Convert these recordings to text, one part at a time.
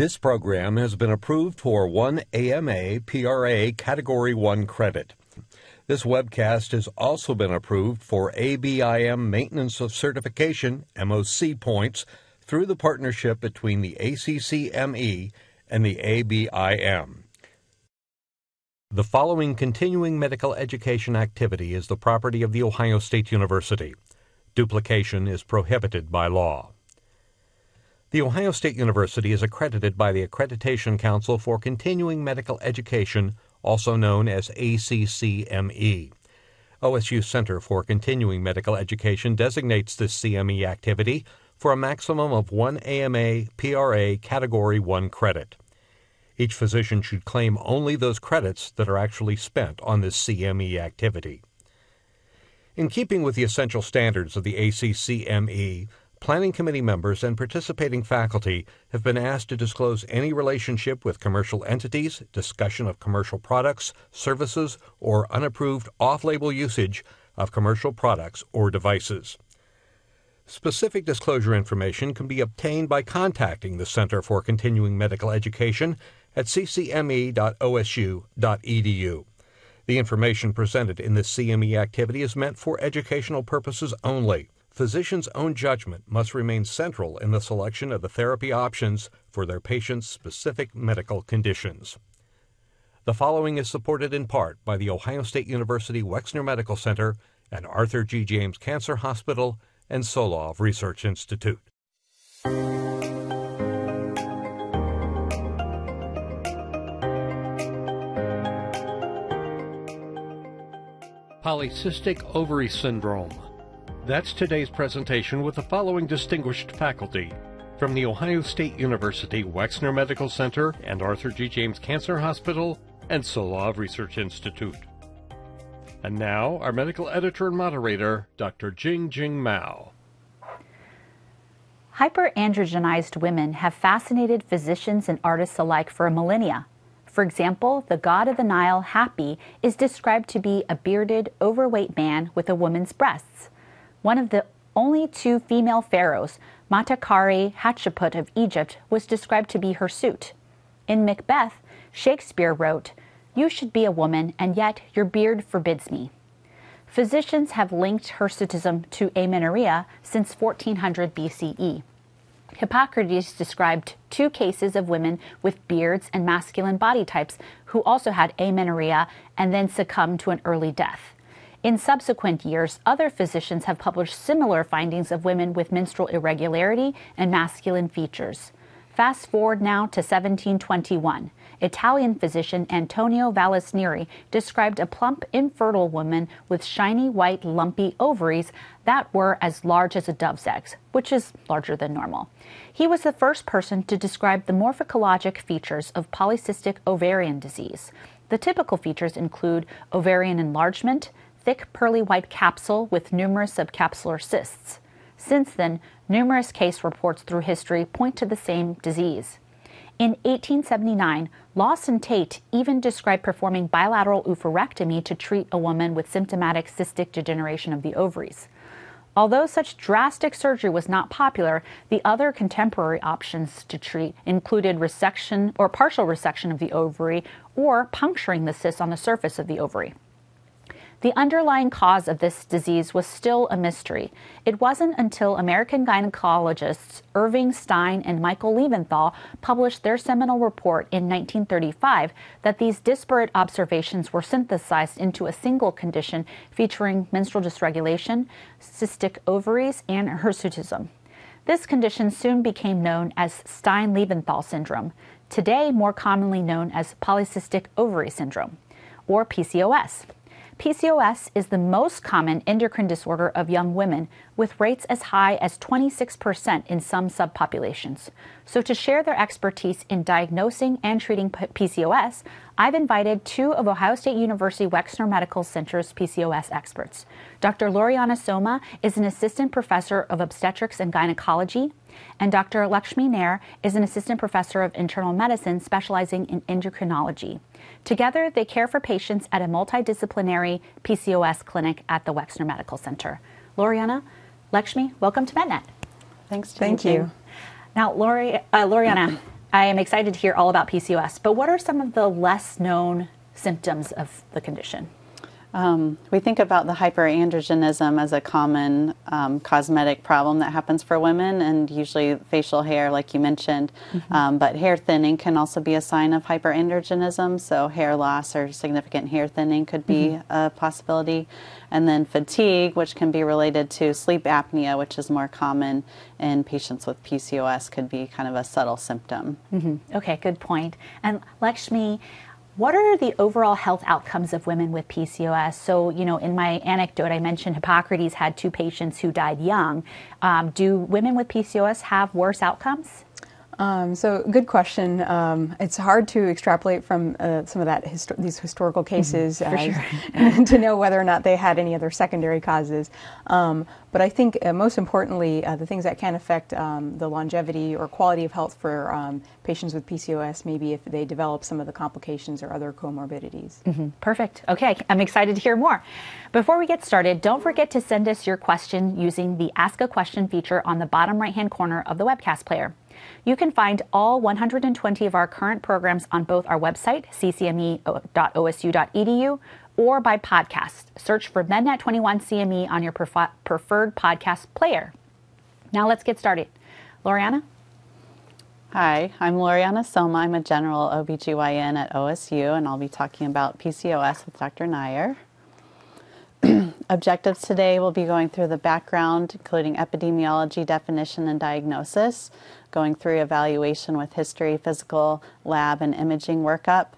This program has been approved for one AMA PRA Category 1 credit. This webcast has also been approved for ABIM Maintenance of Certification MOC points through the partnership between the ACCME and the ABIM. The following continuing medical education activity is the property of The Ohio State University. Duplication is prohibited by law. The Ohio State University is accredited by the Accreditation Council for Continuing Medical Education also known as ACCME. OSU Center for Continuing Medical Education designates this CME activity for a maximum of one AMA PRA Category 1 credit. Each physician should claim only those credits that are actually spent on this CME activity. In keeping with the essential standards of the ACCME, Planning committee members and participating faculty have been asked to disclose any relationship with commercial entities, discussion of commercial products, services, or unapproved off label usage of commercial products or devices. Specific disclosure information can be obtained by contacting the Center for Continuing Medical Education at ccme.osu.edu. The information presented in this CME activity is meant for educational purposes only physicians' own judgment must remain central in the selection of the therapy options for their patients' specific medical conditions. The following is supported in part by the Ohio State University Wexner Medical Center and Arthur G. James Cancer Hospital and Solove Research Institute. Polycystic ovary syndrome that's today's presentation with the following distinguished faculty. From the Ohio State University Wexner Medical Center and Arthur G. James Cancer Hospital and Solove Research Institute. And now, our medical editor and moderator, Dr. Jing Jing Mao. Hyperandrogenized women have fascinated physicians and artists alike for a millennia. For example, the god of the Nile, Hapi, is described to be a bearded, overweight man with a woman's breasts one of the only two female pharaohs, Maatkare Hatshepsut of Egypt, was described to be hirsute. In Macbeth, Shakespeare wrote, You should be a woman, and yet your beard forbids me. Physicians have linked hirsutism to amenorrhea since 1400 BCE. Hippocrates described two cases of women with beards and masculine body types who also had amenorrhea and then succumbed to an early death. In subsequent years, other physicians have published similar findings of women with menstrual irregularity and masculine features. Fast forward now to 1721. Italian physician Antonio Vallisneri described a plump, infertile woman with shiny, white, lumpy ovaries that were as large as a dove's eggs, which is larger than normal. He was the first person to describe the morphologic features of polycystic ovarian disease. The typical features include ovarian enlargement, thick pearly white capsule with numerous subcapsular cysts. Since then, numerous case reports through history point to the same disease. In 1879, Lawson Tait even described performing bilateral oophorectomy to treat a woman with symptomatic cystic degeneration of the ovaries. Although such drastic surgery was not popular, the other contemporary options to treat included resection or partial resection of the ovary or puncturing the cysts on the surface of the ovary. The underlying cause of this disease was still a mystery. It wasn't until American gynecologists Irving Stein and Michael Leventhal published their seminal report in 1935 that these disparate observations were synthesized into a single condition featuring menstrual dysregulation, cystic ovaries, and hirsutism. This condition soon became known as Stein Leventhal syndrome, today more commonly known as polycystic ovary syndrome, or PCOS. PCOS is the most common endocrine disorder of young women, with rates as high as 26% in some subpopulations. So, to share their expertise in diagnosing and treating PCOS, I've invited two of Ohio State University Wexner Medical Center's PCOS experts. Dr. Loriana Soma is an assistant professor of obstetrics and gynecology, and Dr. Lakshmi Nair is an assistant professor of internal medicine specializing in endocrinology. Together, they care for patients at a multidisciplinary PCOS clinic at the Wexner Medical Center. Loriana, Lakshmi, welcome to MedNet. Thanks. Thank you. Now, Lori, uh, Loriana, I am excited to hear all about PCOS, but what are some of the less known symptoms of the condition? Um, we think about the hyperandrogenism as a common um, cosmetic problem that happens for women, and usually facial hair, like you mentioned. Mm-hmm. Um, but hair thinning can also be a sign of hyperandrogenism, so hair loss or significant hair thinning could be mm-hmm. a possibility. And then fatigue, which can be related to sleep apnea, which is more common in patients with PCOS, could be kind of a subtle symptom. Mm-hmm. Okay, good point. And Lakshmi, what are the overall health outcomes of women with PCOS? So, you know, in my anecdote, I mentioned Hippocrates had two patients who died young. Um, do women with PCOS have worse outcomes? Um, so, good question. Um, it's hard to extrapolate from uh, some of that histo- these historical mm-hmm. cases mm-hmm, sure. to know whether or not they had any other secondary causes. Um, but I think uh, most importantly, uh, the things that can affect um, the longevity or quality of health for um, patients with PCOS, maybe if they develop some of the complications or other comorbidities. Mm-hmm. Perfect. Okay, I'm excited to hear more. Before we get started, don't forget to send us your question using the Ask a Question feature on the bottom right hand corner of the webcast player. You can find all 120 of our current programs on both our website, ccme.osu.edu, or by podcast. Search for MedNet21 CME on your preferred podcast player. Now let's get started. Loriana? Hi, I'm Loriana Soma. I'm a general OBGYN at OSU, and I'll be talking about PCOS with Dr. Nair. Objectives today will be going through the background, including epidemiology, definition, and diagnosis, going through evaluation with history, physical, lab, and imaging workup.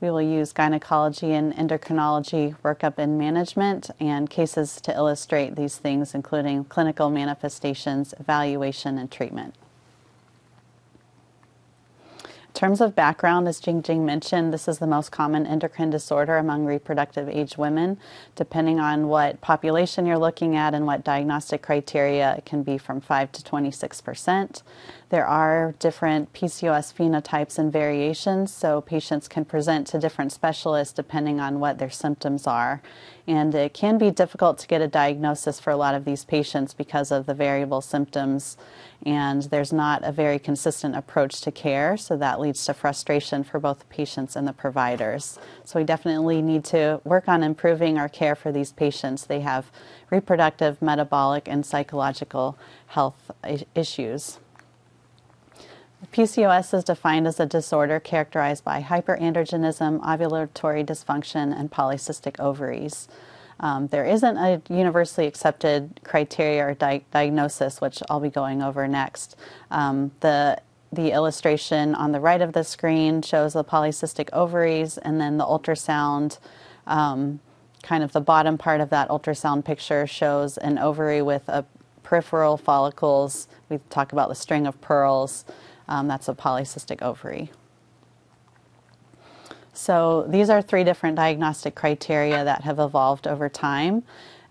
We will use gynecology and endocrinology workup and management and cases to illustrate these things, including clinical manifestations, evaluation, and treatment. In terms of background, as Jing Jing mentioned, this is the most common endocrine disorder among reproductive age women. Depending on what population you're looking at and what diagnostic criteria, it can be from 5 to 26 percent. There are different PCOS phenotypes and variations, so patients can present to different specialists depending on what their symptoms are. And it can be difficult to get a diagnosis for a lot of these patients because of the variable symptoms, and there's not a very consistent approach to care, so that leads to frustration for both patients and the providers. So we definitely need to work on improving our care for these patients. They have reproductive, metabolic, and psychological health issues. PCOS is defined as a disorder characterized by hyperandrogenism, ovulatory dysfunction, and polycystic ovaries. Um, there isn't a universally accepted criteria or di- diagnosis, which I'll be going over next. Um, the the illustration on the right of the screen shows the polycystic ovaries, and then the ultrasound, um, kind of the bottom part of that ultrasound picture shows an ovary with a peripheral follicles. We talk about the string of pearls. Um, that's a polycystic ovary. So these are three different diagnostic criteria that have evolved over time.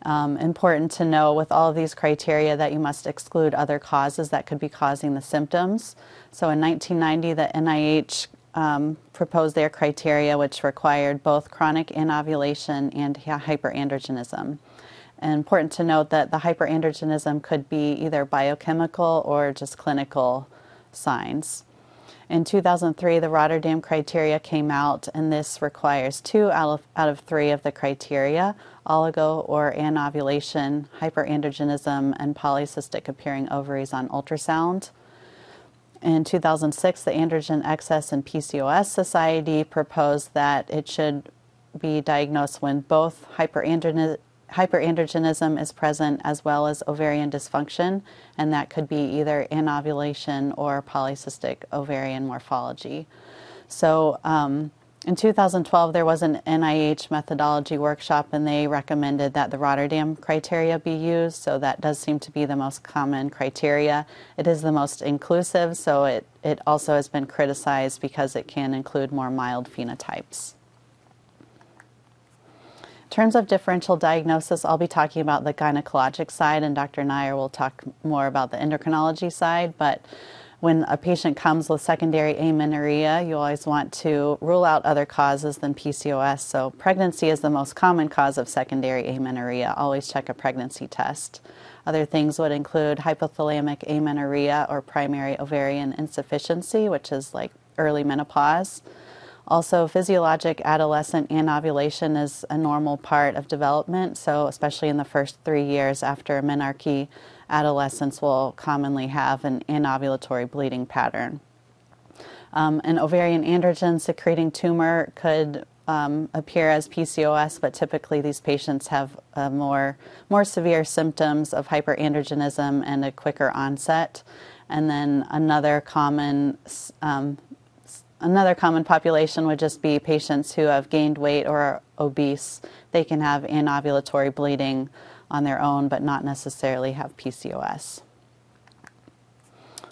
Um, important to know with all of these criteria that you must exclude other causes that could be causing the symptoms. So in 1990, the NIH um, proposed their criteria, which required both chronic anovulation and hyperandrogenism. And important to note that the hyperandrogenism could be either biochemical or just clinical signs. In 2003, the Rotterdam criteria came out, and this requires two out of, three of the criteria oligo or anovulation, hyperandrogenism, and polycystic appearing ovaries on ultrasound. In 2006, the Androgen Excess and PCOS Society proposed that it should be diagnosed when both hyperandrogenism hyperandrogenism is present as well as ovarian dysfunction, and that could be either anovulation or polycystic ovarian morphology. So, um, in 2012, there was an NIH methodology workshop, and they recommended that the Rotterdam criteria be used. So, that does seem to be the most common criteria. It is the most inclusive, so it, it also has been criticized because it can include more mild phenotypes. In terms of differential diagnosis, I'll be talking about the gynecologic side, and Dr. Nair will talk more about the endocrinology side. But when a patient comes with secondary amenorrhea, you always want to rule out other causes than PCOS. So, pregnancy is the most common cause of secondary amenorrhea. Always check a pregnancy test. Other things would include hypothalamic amenorrhea or primary ovarian insufficiency, which is like early menopause. Also, physiologic adolescent anovulation is a normal part of development, so, especially in the first three years after menarche, adolescents will commonly have an anovulatory bleeding pattern. Um, an ovarian androgen secreting tumor could um, appear as PCOS, but typically these patients have uh, more, more severe symptoms of hyperandrogenism and a quicker onset. And then another common um, another common population would just be patients who have gained weight or are obese. They can have anovulatory bleeding on their own, but not necessarily have PCOS.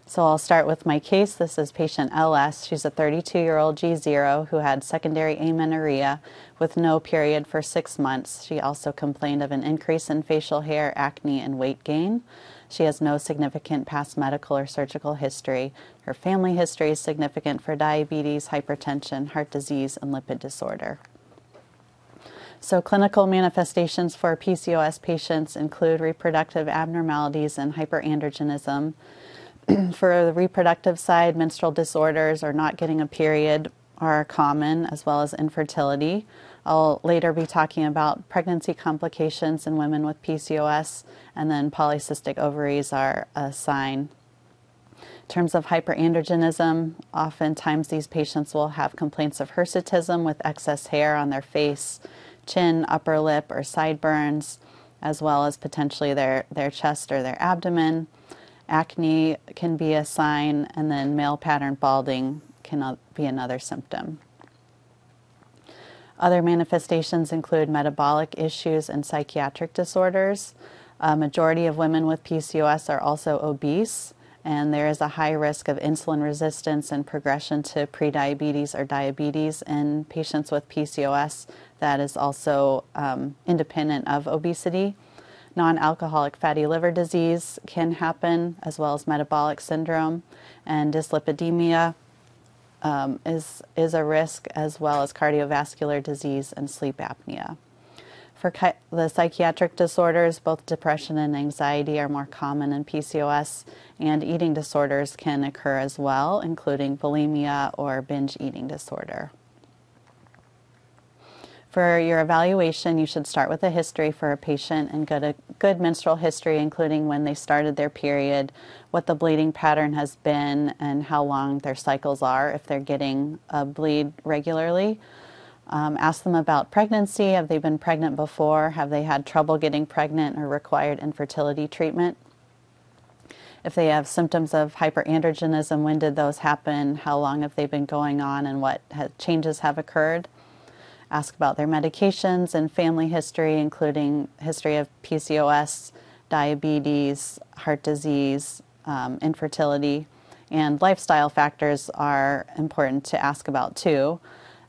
So I'll start with my case. This is patient LS. She's a 32 year old G0 who had secondary amenorrhea with no period for six months. She also complained of an increase in facial hair, acne, and weight gain. She has no significant past medical or surgical history. Her family history is significant for diabetes, hypertension, heart disease, and lipid disorder. So, clinical manifestations for PCOS patients include reproductive abnormalities and hyperandrogenism. for the reproductive side, menstrual disorders or not getting a period are common, as well as infertility. I'll later be talking about pregnancy complications in women with PCOS, and then polycystic ovaries are a sign. In terms of hyperandrogenism, oftentimes these patients will have complaints of hirsutism with excess hair on their face, chin, upper lip, or sideburns, as well as potentially their, their chest or their abdomen. Acne can be a sign, and then male pattern balding can be another symptom. Other manifestations include metabolic issues and psychiatric disorders. A majority of women with PCOS are also obese, and there is a high risk of insulin resistance and progression to prediabetes or diabetes in patients with PCOS that is also um, independent of obesity. Non alcoholic fatty liver disease can happen, as well as metabolic syndrome and dyslipidemia um, is, is a risk, as well as cardiovascular disease and sleep apnea. For the psychiatric disorders, both depression and anxiety are more common in PCOS, and eating disorders can occur as well, including bulimia or binge eating disorder. For your evaluation, you should start with a history for a patient and get a good menstrual history, including when they started their period, what the bleeding pattern has been, and how long their cycles are if they're getting a bleed regularly. Um, ask them about pregnancy. Have they been pregnant before? Have they had trouble getting pregnant or required infertility treatment? If they have symptoms of hyperandrogenism, when did those happen? How long have they been going on and what changes have occurred? Ask about their medications and family history, including history of PCOS, diabetes, heart disease, um, infertility, and lifestyle factors are important to ask about too,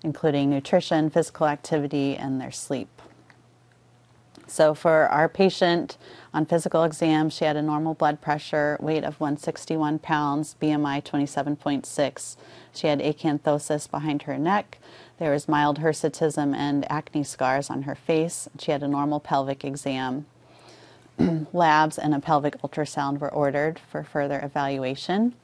including nutrition, physical activity, and their sleep. So, for our patient on physical exam, she had a normal blood pressure, weight of 161 pounds, BMI 27.6. She had acanthosis behind her neck, there was mild hirsutism and acne scars on her face. She had a normal pelvic exam. Labs and a pelvic ultrasound were ordered for further evaluation.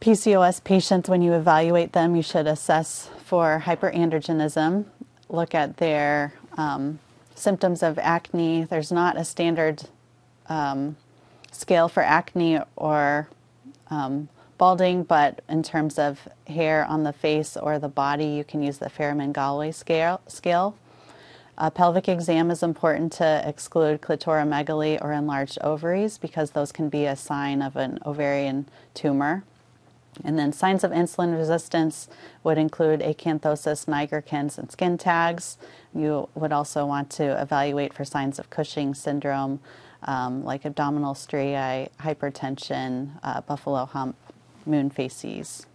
PCOS patients, when you evaluate them, you should assess for hyperandrogenism, look at their um, symptoms of acne. There's not a standard um, scale for acne or um, balding, but in terms of hair on the face or the body, you can use the Ferriman-Gallwey scale. scale. A pelvic exam is important to exclude clitoromegaly or enlarged ovaries because those can be a sign of an ovarian tumor. And then signs of insulin resistance would include acanthosis, nigricans, and skin tags. You would also want to evaluate for signs of Cushing syndrome, um, like abdominal striae, hypertension, uh, buffalo hump, moon facies.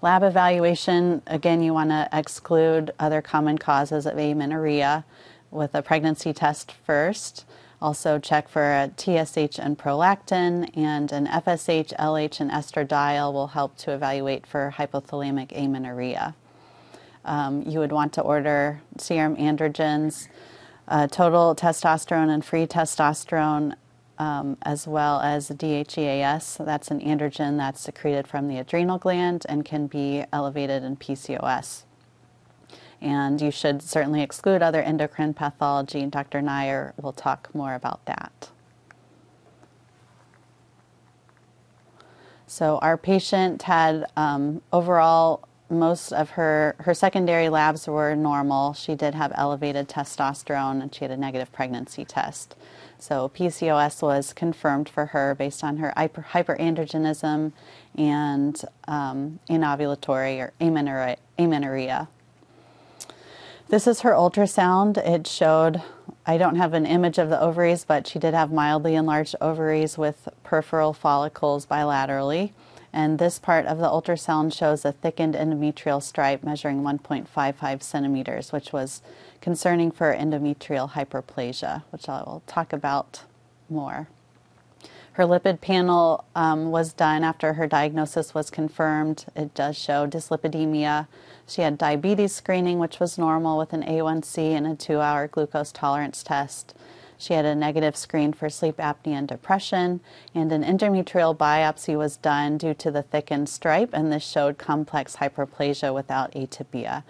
Lab evaluation, again, you want to exclude other common causes of amenorrhea with a pregnancy test first. Also, check for a TSH and prolactin, and an FSH, LH, and estradiol will help to evaluate for hypothalamic amenorrhea. Um, you would want to order serum androgens uh, total testosterone and free testosterone, um, as well as DHEAS. That's an androgen that's secreted from the adrenal gland and can be elevated in PCOS. And you should certainly exclude other endocrine pathology, Dr. Nair will talk more about that. So our patient had um, overall most of her her secondary labs were normal. She did have elevated testosterone and she had a negative pregnancy test. So PCOS was confirmed for her based on her hyper, hyperandrogenism and um, anovulatory or amenorrhea, amenorrhea. This is her ultrasound. It showed, I don't have an image of the ovaries, but she did have mildly enlarged ovaries with peripheral follicles bilaterally. And this part of the ultrasound shows a thickened endometrial stripe measuring 1.55 centimeters, which was concerning for endometrial hyperplasia, which I will talk about more. Her lipid panel um, was done after her diagnosis was confirmed. It does show dyslipidemia. She had diabetes screening, which was normal with an A1C and a two hour glucose tolerance test. She had a negative screen for sleep apnea and depression, and an endometrial biopsy was done due to the thickened stripe, and this showed complex hyperplasia without atypia.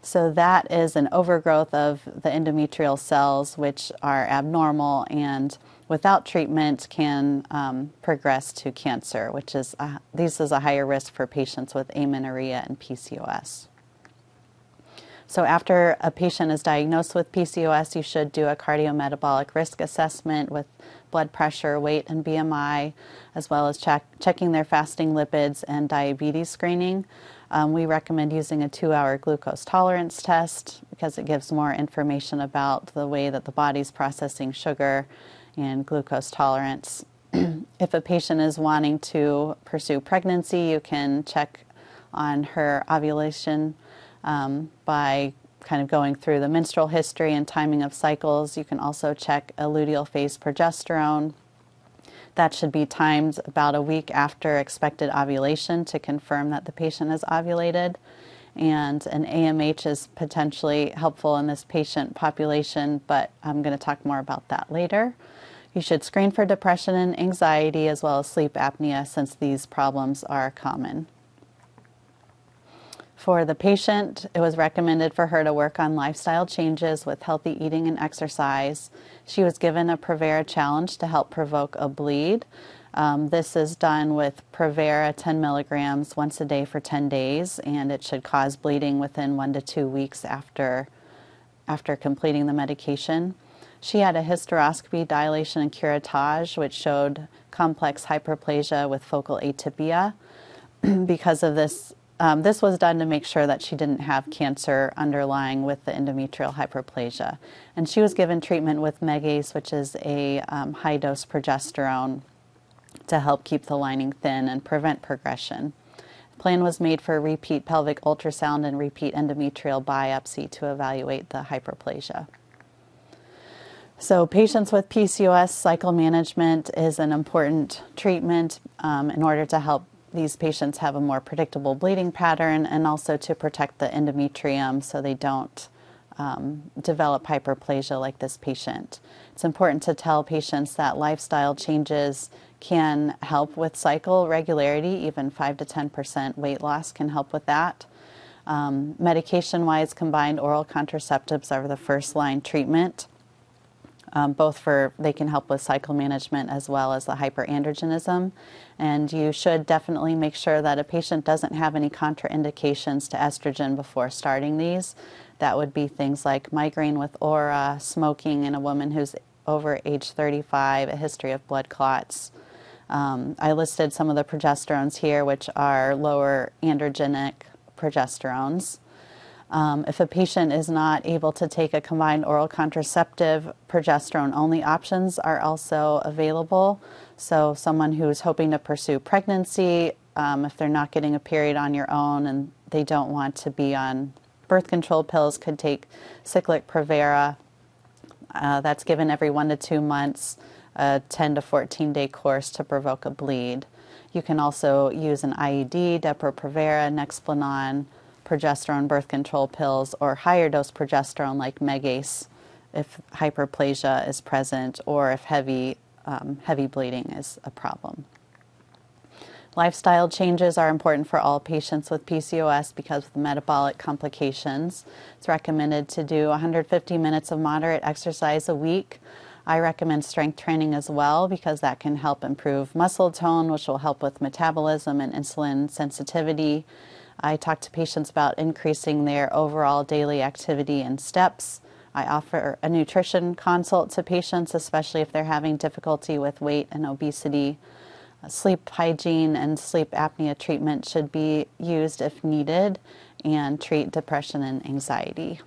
So that is an overgrowth of the endometrial cells, which are abnormal and without treatment can um, progress to cancer, which is a, this is a higher risk for patients with amenorrhea and PCOS. So after a patient is diagnosed with PCOS, you should do a cardiometabolic risk assessment with blood pressure, weight, and BMI, as well as check, checking their fasting lipids and diabetes screening. Um, we recommend using a two hour glucose tolerance test because it gives more information about the way that the body's processing sugar and glucose tolerance. if a patient is wanting to pursue pregnancy, you can check on her ovulation um, by kind of going through the menstrual history and timing of cycles. You can also check luteal phase progesterone. That should be timed about a week after expected ovulation to confirm that the patient has ovulated. And an AMH is potentially helpful in this patient population, but I'm going to talk more about that later. You should screen for depression and anxiety as well as sleep apnea since these problems are common. For the patient, it was recommended for her to work on lifestyle changes with healthy eating and exercise. She was given a Provera challenge to help provoke a bleed. Um, this is done with Provera 10 milligrams once a day for 10 days, and it should cause bleeding within one to two weeks after, after completing the medication. She had a hysteroscopy, dilation, and curettage, which showed complex hyperplasia with focal atypia. because of this um, this was done to make sure that she didn't have cancer underlying with the endometrial hyperplasia. And she was given treatment with Megace, which is a um, high dose progesterone to help keep the lining thin and prevent progression. The plan was made for repeat pelvic ultrasound and repeat endometrial biopsy to evaluate the hyperplasia. So, patients with PCOS cycle management is an important treatment um, in order to help these patients have a more predictable bleeding pattern and also to protect the endometrium so they don't um, develop hyperplasia like this patient. It's important to tell patients that lifestyle changes can help with cycle regularity, even 5 to 10% weight loss can help with that. Um, medication wise, combined oral contraceptives are the first line treatment um, both for they can help with cycle management as well as the hyperandrogenism. And you should definitely make sure that a patient doesn't have any contraindications to estrogen before starting these. That would be things like migraine with aura, smoking in a woman who's over age 35, a history of blood clots. Um, I listed some of the progesterones here, which are lower androgenic progesterones. Um, if a patient is not able to take a combined oral contraceptive, progesterone only options are also available. So, someone who's hoping to pursue pregnancy, um, if they're not getting a period on your own and they don't want to be on birth control pills, could take cyclic Provera. Uh, that's given every one to two months, a 10 to 14 day course to provoke a bleed. You can also use an IUD, Depo-Provera, Nexplanon progesterone birth control pills or higher dose progesterone like Megace if hyperplasia is present or if heavy, um, heavy bleeding is a problem. Lifestyle changes are important for all patients with PCOS because of the metabolic complications. It's recommended to do 150 minutes of moderate exercise a week. I recommend strength training as well because that can help improve muscle tone, which will help with metabolism and insulin sensitivity. I talk to patients about increasing their overall daily activity and steps. I offer a nutrition consult to patients, especially if they're having difficulty with weight and obesity. Sleep hygiene and sleep apnea treatment should be used if needed and treat depression and anxiety.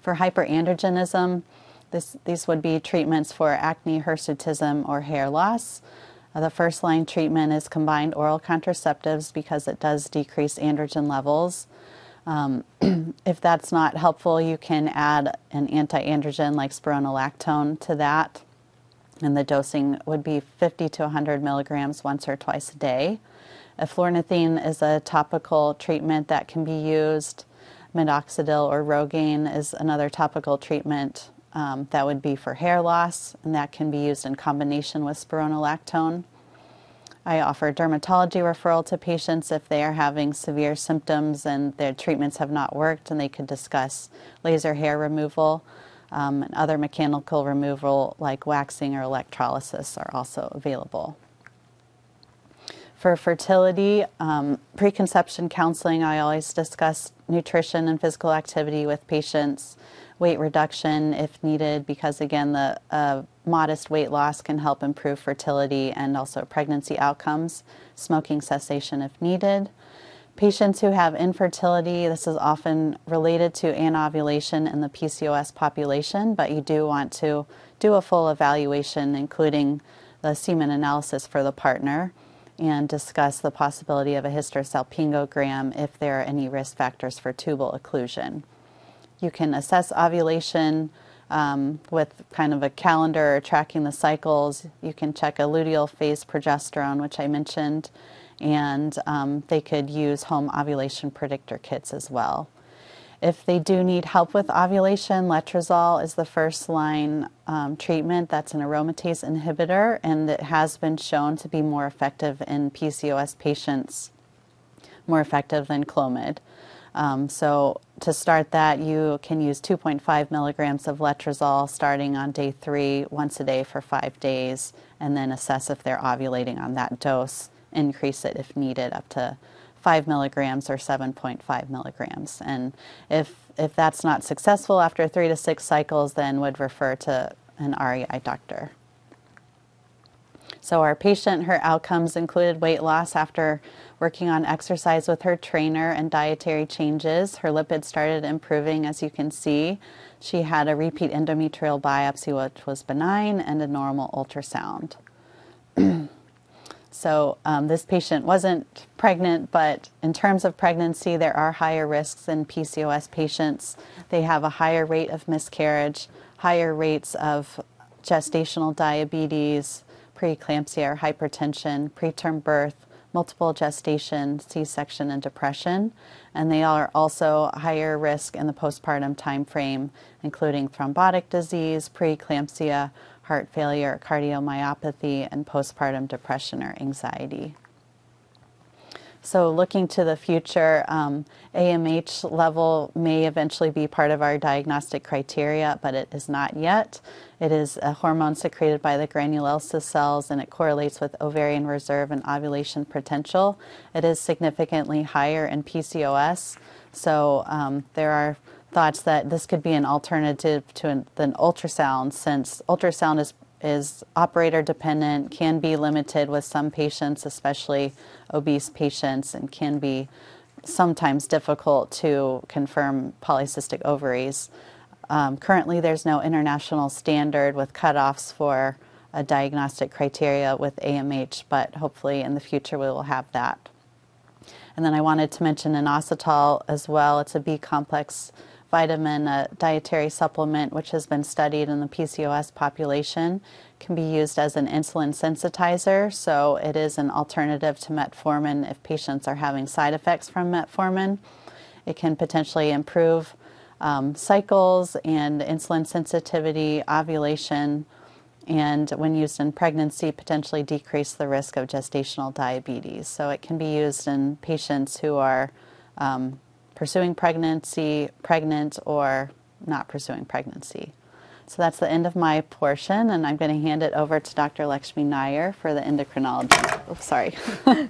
For hyperandrogenism, this, these would be treatments for acne, hirsutism, or hair loss. Uh, the first line treatment is combined oral contraceptives because it does decrease androgen levels. Um, if that's not helpful, you can add an anti androgen like spironolactone to that and the dosing would be 50 to 100 milligrams once or twice a day. Eflornithine is a topical treatment that can be used. Minoxidil or Rogaine is another topical treatment um, that would be for hair loss, and that can be used in combination with spironolactone. I offer dermatology referral to patients if they are having severe symptoms and their treatments have not worked, and they could discuss laser hair removal. Um, and other mechanical removal like waxing or electrolysis are also available. For fertility, um, preconception counseling, I always discuss nutrition and physical activity with patients, weight reduction if needed, because again, the uh, modest weight loss can help improve fertility and also pregnancy outcomes, smoking cessation if needed. Patients who have infertility, this is often related to anovulation in the PCOS population, but you do want to do a full evaluation, including the semen analysis for the partner, and discuss the possibility of a hysterosalpingogram if there are any risk factors for tubal occlusion. You can assess ovulation um, with kind of a calendar or tracking the cycles. You can check a luteal phase progesterone, which I mentioned and um, they could use home ovulation predictor kits as well. If they do need help with ovulation, letrozole is the first line um, treatment. That's an aromatase inhibitor, and it has been shown to be more effective in PCOS patients, more effective than Clomid. Um, so to start that, you can use 2.5 milligrams of letrozole starting on day three, once a day for five days, and then assess if they're ovulating on that dose increase it if needed up to 5 milligrams or 7.5 milligrams. And if, if that's not successful after three to six cycles, then would refer to an REI doctor. So, our patient, her outcomes included weight loss after working on exercise with her trainer and dietary changes. Her lipids started improving, as you can see. She had a repeat endometrial biopsy, which was benign, and a normal ultrasound. So um, this patient wasn't pregnant, but in terms of pregnancy, there are higher risks in PCOS patients. They have a higher rate of miscarriage, higher rates of gestational diabetes, preeclampsia or hypertension, preterm birth, multiple gestation, C-section, and depression. And they are also higher risk in the postpartum time frame, including thrombotic disease, preeclampsia, heart failure, cardiomyopathy, and postpartum depression or anxiety. So, looking to the future, um, AMH level may eventually be part of our diagnostic criteria, but it is not yet. It is a hormone secreted by the granulosa cells and it correlates with ovarian reserve and ovulation potential. It is significantly higher in PCOS, so um, there are thoughts that this could be an alternative to an, an ultrasound since ultrasound is is operator dependent, can be limited with some patients, especially obese patients, and can be sometimes difficult to confirm polycystic ovaries. Um, currently, there's no international standard with cutoffs for a diagnostic criteria with AMH, but hopefully in the future we will have that. And then I wanted to mention inositol as well. It's a B complex vitamin a dietary supplement, which has been studied in the PCOS population, can be used as an insulin sensitizer. So it is an alternative to metformin if patients are having side effects from metformin. It can potentially improve um, cycles and insulin sensitivity, ovulation, and when used in pregnancy, potentially decrease the risk of gestational diabetes. So it can be used in patients who are um, pursuing pregnancy, pregnant, or not pursuing pregnancy. So that's the end of my portion, and I'm going to hand it over to Dr. Lakshmi Nair for the endocrinology. Oh, sorry.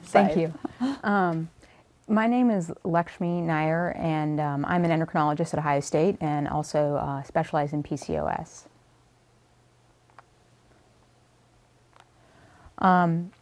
Thank you. Um, my name is Lakshmi Nair, and um, I'm an endocrinologist at Ohio State and also uh, specialize in PCOS. Um,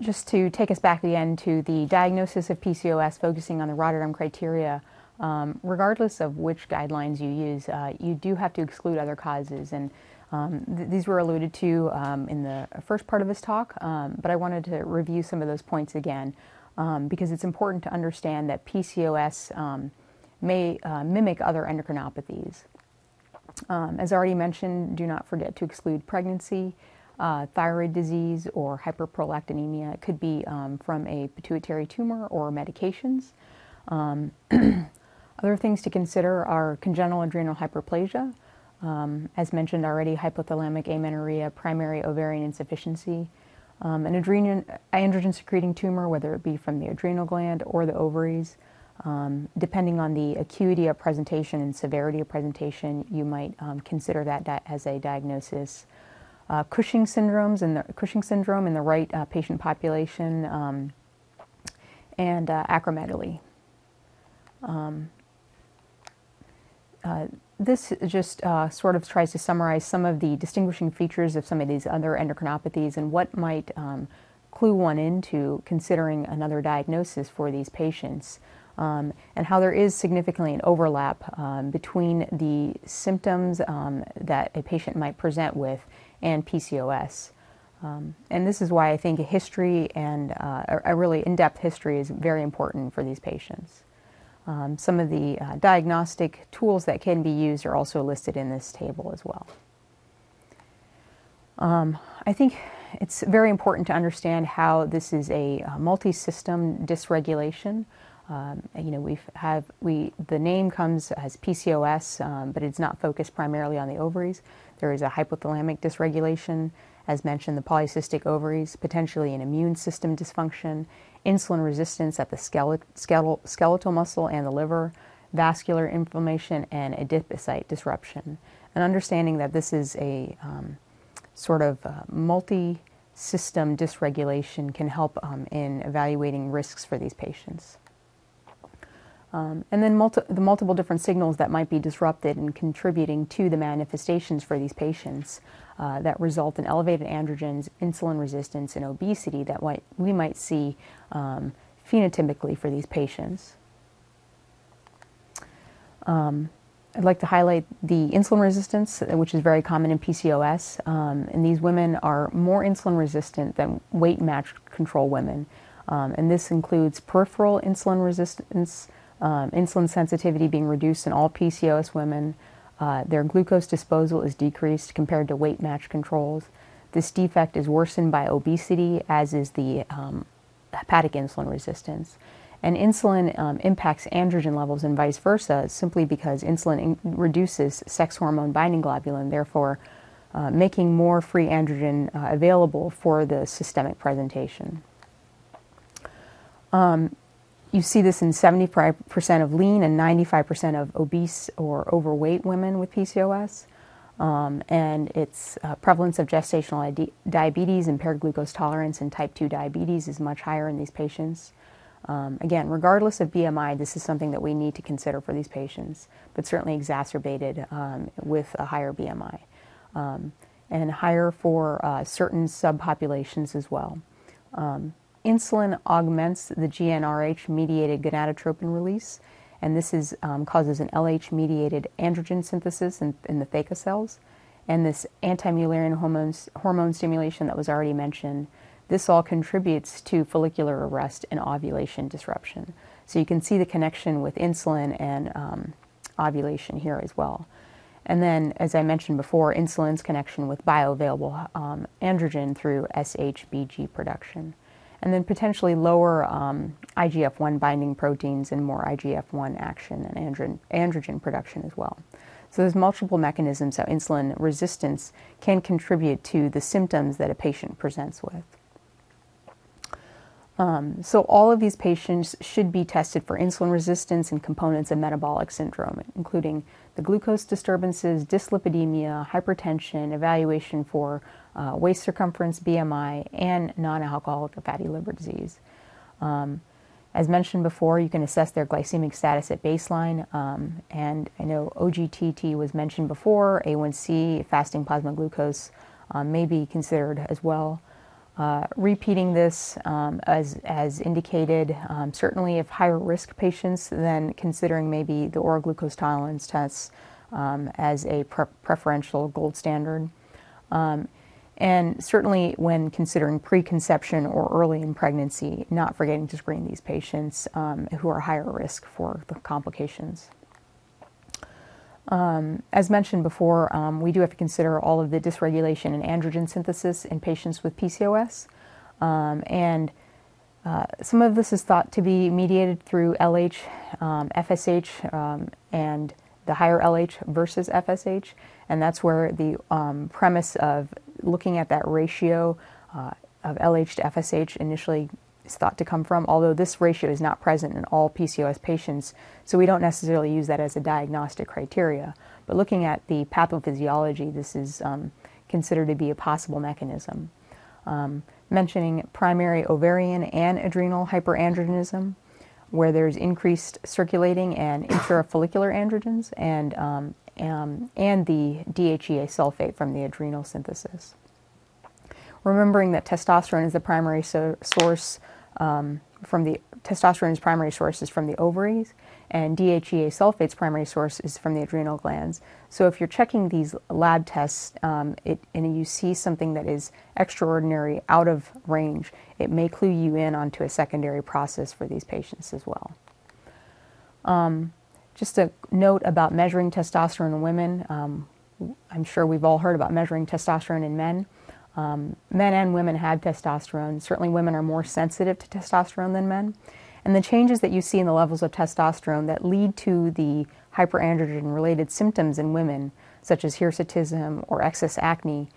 just to take us back again to the diagnosis of PCOS, focusing on the Rotterdam criteria, um, regardless of which guidelines you use, uh, you do have to exclude other causes. And um, th these were alluded to um, in the first part of this talk, um, but I wanted to review some of those points again um, because it's important to understand that PCOS um, may uh, mimic other endocrinopathies. as already mentioned, do not forget to exclude pregnancy uh, thyroid disease or hyperprolactinemia. It could be um, from a pituitary tumor or medications. Um, other things to consider are congenital adrenal hyperplasia, um, as mentioned already, hypothalamic amenorrhea, primary ovarian insufficiency, um, an adrenal, androgen secreting tumor, whether it be from the adrenal gland or the ovaries. Um, depending on the acuity of presentation and severity of presentation, you might um, consider that as a diagnosis uh, Cushing syndromes and the Cushing syndrome in the right uh, patient population, um, and uh, acromegaly. Um, uh, this just uh, sort of tries to summarize some of the distinguishing features of some of these other endocrinopathies and what might um, clue one into considering another diagnosis for these patients. Um, and how there is significantly an overlap um, between the symptoms um, that a patient might present with and PCOS. Um, and this is why I think a history and uh, a, really in-depth history is very important for these patients. Um, some of the uh, diagnostic tools that can be used are also listed in this table as well. Um, I think it's very important to understand how this is a, a multi-system dysregulation. Um, you know, we have we the name comes as PCOS, um, but it's not focused primarily on the ovaries. There is a hypothalamic dysregulation, as mentioned, the polycystic ovaries, potentially an immune system dysfunction, insulin resistance at the skeletal, skeletal muscle and the liver, vascular inflammation, and adipocyte disruption. And understanding that this is a um, sort of uh, multi system dysregulation can help um, in evaluating risks for these patients. Um, and then multi the multiple different signals that might be disrupted and contributing to the manifestations for these patients uh, that result in elevated androgens, insulin resistance, and obesity that we might see um, phenotypically for these patients. Um, I'd like to highlight the insulin resistance, which is very common in PCOS. Um, and these women are more insulin resistant than weight matched control women. Um, and this includes peripheral insulin resistance, um, insulin sensitivity being reduced in all PCOS women. Uh, their glucose disposal is decreased compared to weight match controls. This defect is worsened by obesity, as is the um, hepatic insulin resistance. And insulin um, impacts androgen levels and vice versa simply because insulin reduces sex hormone binding globulin, therefore uh, making more free androgen uh, available for the systemic presentation. Um, you see this in 75% of lean and 95% of obese or overweight women with PCOS. Um, and its uh, prevalence of gestational diabetes, and impaired glucose tolerance, and type 2 diabetes is much higher in these patients. Um, again, regardless of BMI, this is something that we need to consider for these patients, but certainly exacerbated um, with a higher BMI um, and higher for uh, certain subpopulations as well. Insulin augments the GnRH mediated gonadotropin release, and this is, um, causes an LH mediated androgen synthesis in, in the theca cells. And this anti Mullerian hormone stimulation that was already mentioned, this all contributes to follicular arrest and ovulation disruption. So you can see the connection with insulin and um, ovulation here as well. And then, as I mentioned before, insulin's connection with bioavailable um, androgen through SHBG production. And then potentially lower um, IGF 1 binding proteins and more IGF 1 action and androgen, androgen production as well. So there's multiple mechanisms how insulin resistance can contribute to the symptoms that a patient presents with. Um, so all of these patients should be tested for insulin resistance and components of metabolic syndrome, including the glucose disturbances, dyslipidemia, hypertension, evaluation for uh, waist circumference, BMI, and non-alcoholic fatty liver disease. Um, as mentioned before, you can assess their glycemic status at baseline, um, and I know OGTT was mentioned before, A1C, fasting plasma glucose um, may be considered as well. Uh, repeating this um, as, as indicated, um, certainly if higher risk patients, then considering maybe the oral glucose tolerance tests um, as a pre- preferential gold standard. Um, and certainly when considering preconception or early in pregnancy, not forgetting to screen these patients um, who are higher risk for the complications. Um, as mentioned before, um, we do have to consider all of the dysregulation in androgen synthesis in patients with PCOS. Um, and uh, some of this is thought to be mediated through LH, FSH, um, um, and the higher LH versus FSH. And that's where the um, premise of looking at that ratio uh, of LH to FSH initially is thought to come from, although this ratio is not present in all PCOS patients, so we don't necessarily use that as a diagnostic criteria. But looking at the pathophysiology, this is um, considered to be a possible mechanism. Um, mentioning primary ovarian and adrenal hyperandrogenism, where there's increased circulating and intrafollicular androgens, and, um, um and the DHEA sulfate from the adrenal synthesis. Remembering that testosterone is the primary so source um, from the testosterone's primary source is from the ovaries, and DHEA sulfate's primary source is from the adrenal glands. So if you're checking these lab tests um, it, and you see something that is extraordinary, out of range, it may clue you in onto a secondary process for these patients as well. Um, just a note about measuring testosterone in women. Um, I'm sure we've all heard about measuring testosterone in men. Um, men and women have testosterone. Certainly, women are more sensitive to testosterone than men. And the changes that you see in the levels of testosterone that lead to the hyperandrogen related symptoms in women, such as hirsutism or excess acne,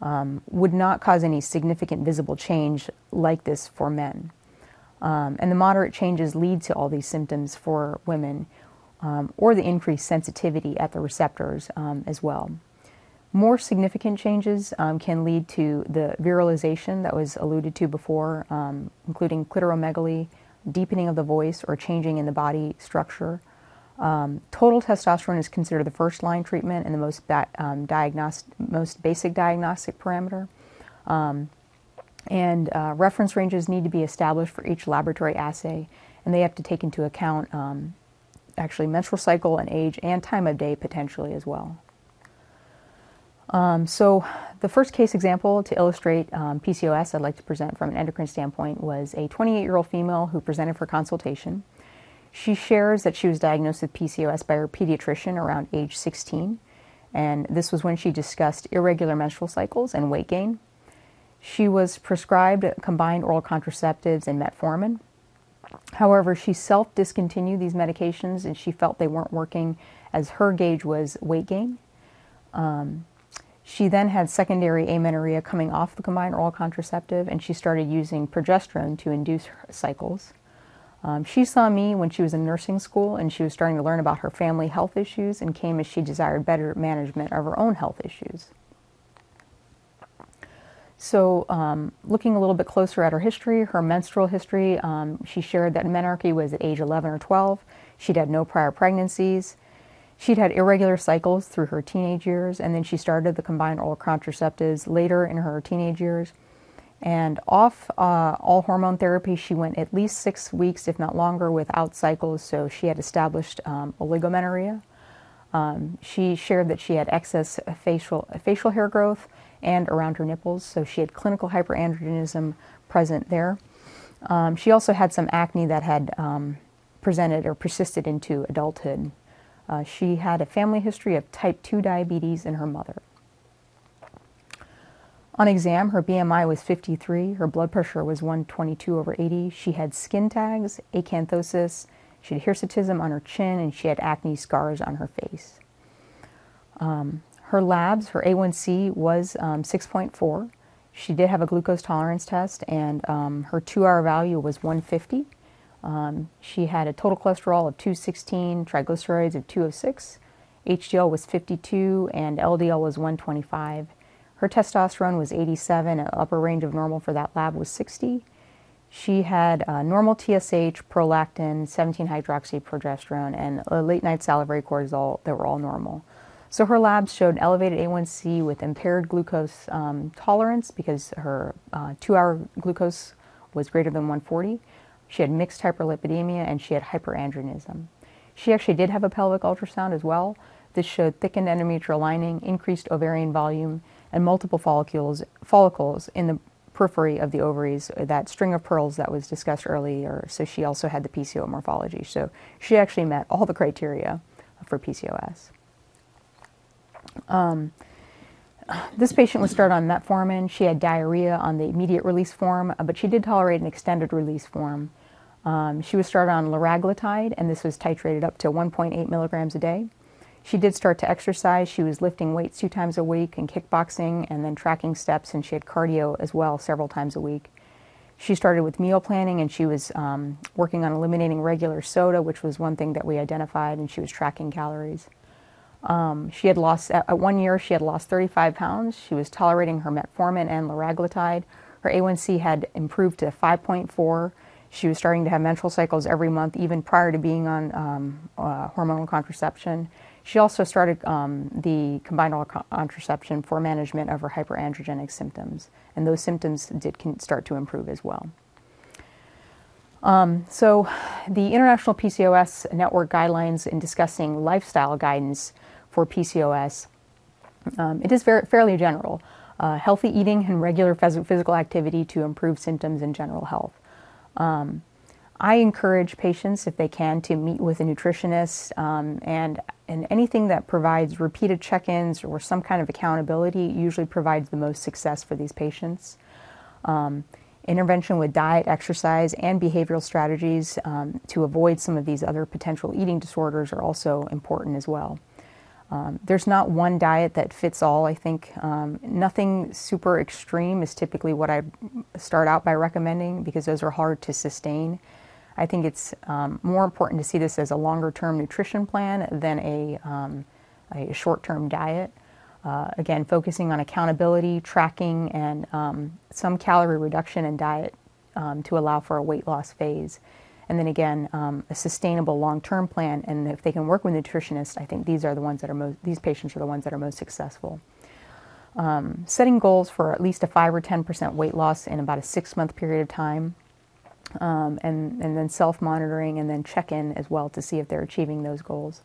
um, would not cause any significant visible change like this for men. Um, and the moderate changes lead to all these symptoms for women, um, or the increased sensitivity at the receptors um, as well. More significant changes um, can lead to the virilization that was alluded to before, um, including clitoromegaly, deepening of the voice, or changing in the body structure. Um, total testosterone is considered the first line treatment and the most, ba- um, most basic diagnostic parameter. Um, and uh, reference ranges need to be established for each laboratory assay, and they have to take into account um, actually menstrual cycle and age and time of day potentially as well. Um, so the first case example to illustrate um, PCOS I'd like to present from an endocrine standpoint was a 28-year-old female who presented for consultation. She shares that she was diagnosed with PCOS by her pediatrician around age 16, and this was when she discussed irregular menstrual cycles and weight gain. She was prescribed combined oral contraceptives and metformin. However, she self discontinued these medications and she felt they weren't working as her gauge was weight gain. Um, she then had secondary amenorrhea coming off the combined oral contraceptive, and she started using progesterone to induce cycles. Um, she saw me when she was in nursing school, and she was starting to learn about her family health issues and came as she desired better management of her own health issues. So, um, looking a little bit closer at her history, her menstrual history, um, she shared that menarche was at age 11 or 12. She'd had no prior pregnancies. She'd had irregular cycles through her teenage years, and then she started the combined oral contraceptives later in her teenage years. And off uh, all hormone therapy, she went at least six weeks, if not longer, without cycles. So she had established um, oligomenorrhea. Um, she shared that she had excess facial facial hair growth and around her nipples, so she had clinical hyperandrogenism present there. Um, she also had some acne that had um, presented or persisted into adulthood. Uh, she had a family history of type 2 diabetes in her mother. On exam, her BMI was 53, her blood pressure was 122 over 80. She had skin tags, acanthosis, she had hirsutism on her chin, and she had acne scars on her face. Um, her labs, her A1C was um, 6.4. She did have a glucose tolerance test, and um, her two hour value was 150. Um, she had a total cholesterol of 216, triglycerides of 206, HDL was 52, and LDL was 125. Her testosterone was 87, an upper range of normal for that lab was 60. She had uh, normal TSH, prolactin, 17 hydroxyprogesterone, and a late night salivary cortisol that were all normal. So her labs showed elevated A1C with impaired glucose um, tolerance because her uh, two hour glucose was greater than 140. She had mixed hyperlipidemia and she had hyperandrogenism. She actually did have a pelvic ultrasound as well. This showed thickened endometrial lining, increased ovarian volume, and multiple follicles, follicles in the periphery of the ovaries, that string of pearls that was discussed earlier. So she also had the PCO morphology. So she actually met all the criteria for PCOS. Um, this patient was started on metformin. She had diarrhea on the immediate release form, uh, but she did tolerate an extended release form. Um, she was started on liraglutide, and this was titrated up to 1.8 milligrams a day. She did start to exercise. She was lifting weights two times a week and kickboxing and then tracking steps, and she had cardio as well several times a week. She started with meal planning and she was um, working on eliminating regular soda, which was one thing that we identified, and she was tracking calories. Um, she had lost, at one year, she had lost 35 pounds. She was tolerating her metformin and liraglutide. Her A1C had improved to 5.4. She was starting to have menstrual cycles every month, even prior to being on um, uh, hormonal contraception. She also started um, the combined oral contraception for management of her hyperandrogenic symptoms, and those symptoms did start to improve as well. Um, so, the International PCOS Network guidelines in discussing lifestyle guidance for PCOS, um, it is very, fairly general. Uh, healthy eating and regular phys- physical activity to improve symptoms and general health. Um, I encourage patients, if they can, to meet with a nutritionist um, and, and anything that provides repeated check ins or some kind of accountability usually provides the most success for these patients. Um, intervention with diet, exercise, and behavioral strategies um, to avoid some of these other potential eating disorders are also important as well. Um, there's not one diet that fits all, I think. Um, nothing super extreme is typically what I start out by recommending because those are hard to sustain. I think it's um, more important to see this as a longer term nutrition plan than a, um, a short term diet. Uh, again, focusing on accountability, tracking, and um, some calorie reduction in diet um, to allow for a weight loss phase and then again, um, a sustainable long-term plan. And if they can work with nutritionists, I think these are the ones that are most, these patients are the ones that are most successful. Um, setting goals for at least a 5 or 10% weight loss in about a six month period of time. Um, and, and then self monitoring and then check in as well to see if they're achieving those goals.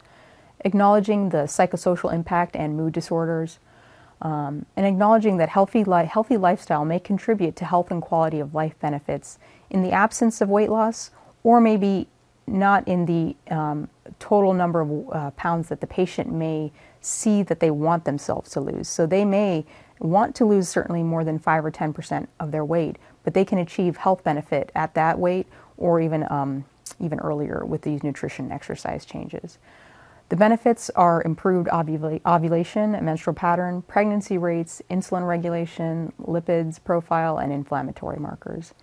Acknowledging the psychosocial impact and mood disorders. Um, and acknowledging that healthy, li- healthy lifestyle may contribute to health and quality of life benefits in the absence of weight loss or maybe not in the um, total number of uh, pounds that the patient may see that they want themselves to lose. So they may want to lose certainly more than 5 or 10% of their weight, but they can achieve health benefit at that weight or even, um, even earlier with these nutrition exercise changes. The benefits are improved ovula- ovulation, menstrual pattern, pregnancy rates, insulin regulation, lipids profile, and inflammatory markers.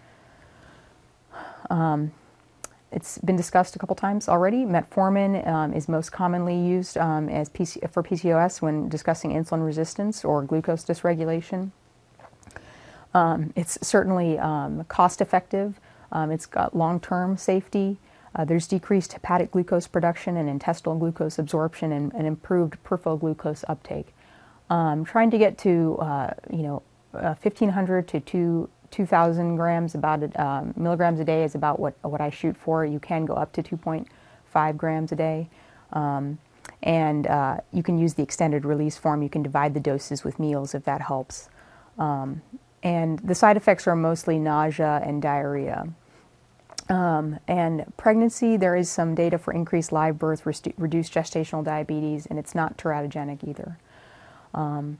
Um, it's been discussed a couple times already. Metformin um, is most commonly used um, as PC- for PCOS when discussing insulin resistance or glucose dysregulation. Um, it's certainly um, cost effective. Um, it's got long term safety. Uh, there's decreased hepatic glucose production and intestinal glucose absorption and, and improved peripheral glucose uptake. Um, trying to get to, uh, you know, uh, 1500 to 2 2,000 grams, about um, milligrams a day is about what, what I shoot for. You can go up to 2.5 grams a day. Um, and uh, you can use the extended release form. You can divide the doses with meals if that helps. Um, and the side effects are mostly nausea and diarrhea. Um, and pregnancy, there is some data for increased live birth, reduced gestational diabetes, and it's not teratogenic either. Um,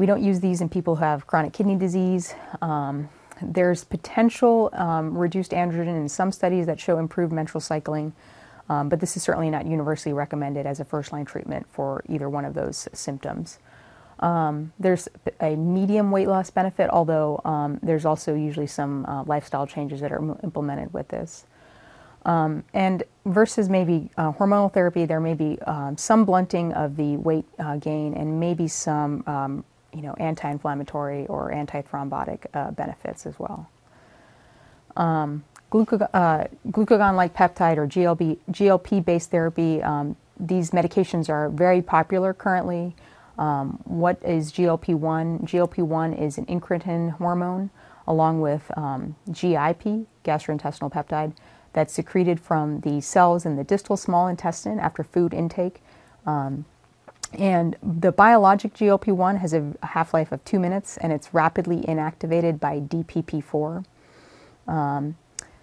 we don't use these in people who have chronic kidney disease. Um, there's potential um, reduced androgen in some studies that show improved menstrual cycling, um, but this is certainly not universally recommended as a first line treatment for either one of those symptoms. Um, there's a medium weight loss benefit, although um, there's also usually some uh, lifestyle changes that are m- implemented with this. Um, and versus maybe uh, hormonal therapy, there may be um, some blunting of the weight uh, gain and maybe some you know, anti-inflammatory or anti-thrombotic uh, benefits as well. Um, glucag- uh, glucagon-like peptide or GLP, GLP-based therapy, um, these medications are very popular currently. Um, what is GLP-1? GLP-1 is an incretin hormone along with um, GIP, gastrointestinal peptide, that's secreted from the cells in the distal small intestine after food intake. Um, and the biologic GLP 1 has a half life of two minutes and it's rapidly inactivated by DPP4. Um,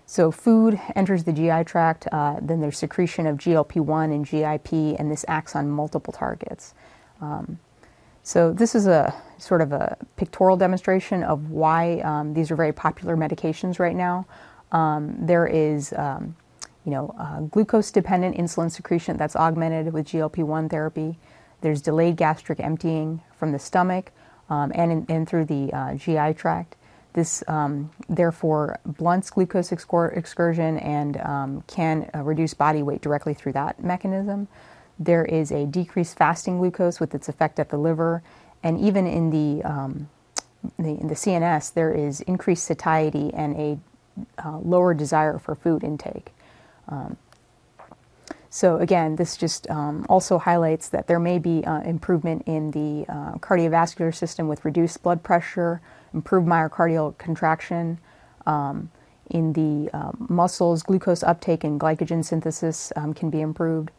so, food enters the GI tract, uh, then there's secretion of GLP 1 and GIP, and this acts on multiple targets. Um, so, this is a sort of a pictorial demonstration of why um, these are very popular medications right now. Um, there is um, you know, uh, glucose dependent insulin secretion that's augmented with GLP 1 therapy. There's delayed gastric emptying from the stomach um, and, in, and through the uh, GI tract. This um, therefore blunts glucose excursion and um, can uh, reduce body weight directly through that mechanism. There is a decreased fasting glucose with its effect at the liver, and even in the, um, the, in the CNS, there is increased satiety and a uh, lower desire for food intake. Um, so again, this just um, also highlights that there may be uh, improvement in the uh, cardiovascular system with reduced blood pressure, improved myocardial contraction. Um, in the um, muscles, glucose uptake and glycogen synthesis um, can be improved.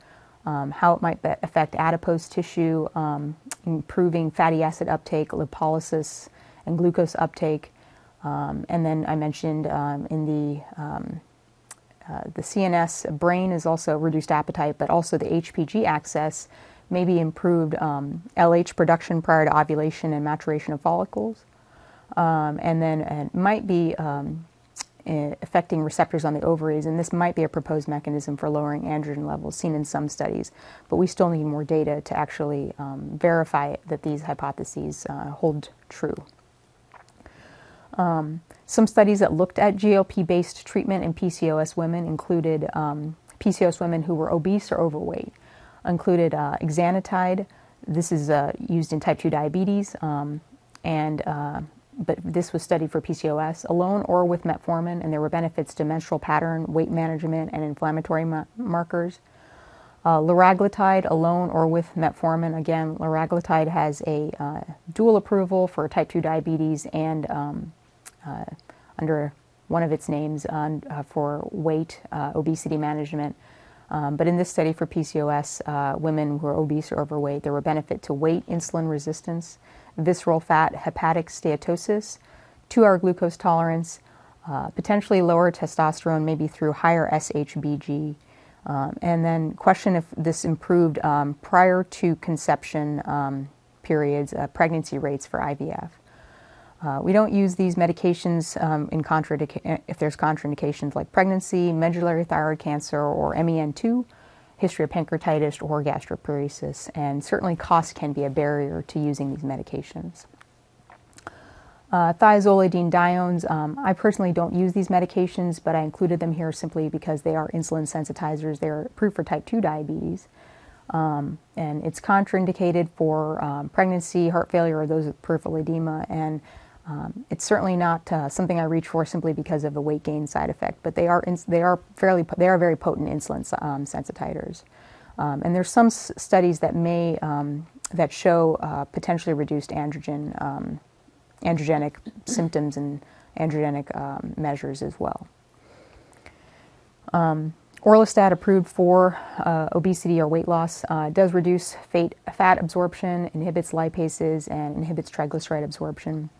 Um, how it might affect adipose tissue, um, improving fatty acid uptake, lipolysis, and glucose uptake. and then I mentioned in the uh, the CNS brain is also reduced appetite, but also the HPG axis may be improved um, LH production prior to ovulation and maturation of follicles. Um, and then it might be um, affecting receptors on the ovaries, and this might be a proposed mechanism for lowering androgen levels seen in some studies, but we still need more data to actually um, verify that these hypotheses uh, hold true. Um, some studies that looked at GLP based treatment in PCOS women included um, PCOS women who were obese or overweight, included uh, exenatide. This is uh, used in type 2 diabetes, um, and uh, but this was studied for PCOS alone or with metformin, and there were benefits to menstrual pattern, weight management, and inflammatory ma- markers. Uh, liraglutide alone or with metformin. Again, liraglutide has a uh, dual approval for type 2 diabetes and um, under one of its names uh, for weight uh, obesity management. Um, but in this study for PCOS, uh, women who were obese or overweight, there were benefit to weight, insulin resistance, visceral fat, hepatic steatosis, two-hour glucose tolerance, uh, potentially lower testosterone, maybe through higher SHBG. Um, and then question if this improved um, prior to conception um, periods, uh, pregnancy rates for IVF. Uh, we don't use these medications um, in contraindica- if there's contraindications like pregnancy, medullary thyroid cancer, or MEN2, history of pancreatitis, or gastroparesis, and certainly cost can be a barrier to using these medications. Uh, thiazolidinediones, um, I personally don't use these medications, but I included them here simply because they are insulin sensitizers. They're approved for type 2 diabetes. Um, and it's contraindicated for um, pregnancy, heart failure, or those with peripheral edema. And um, it's certainly not uh, something I reach for simply because of the weight gain side effect, but they are they are fairly they are very potent insulin um, sensitizers. Um, and there's some studies that may um, that show uh, potentially reduced androgen um, androgenic symptoms and androgenic um, measures as well. Orlistat approved for uh, obesity or weight loss uh, does reduce fat, fat absorption, inhibits lipases, and inhibits triglyceride absorption.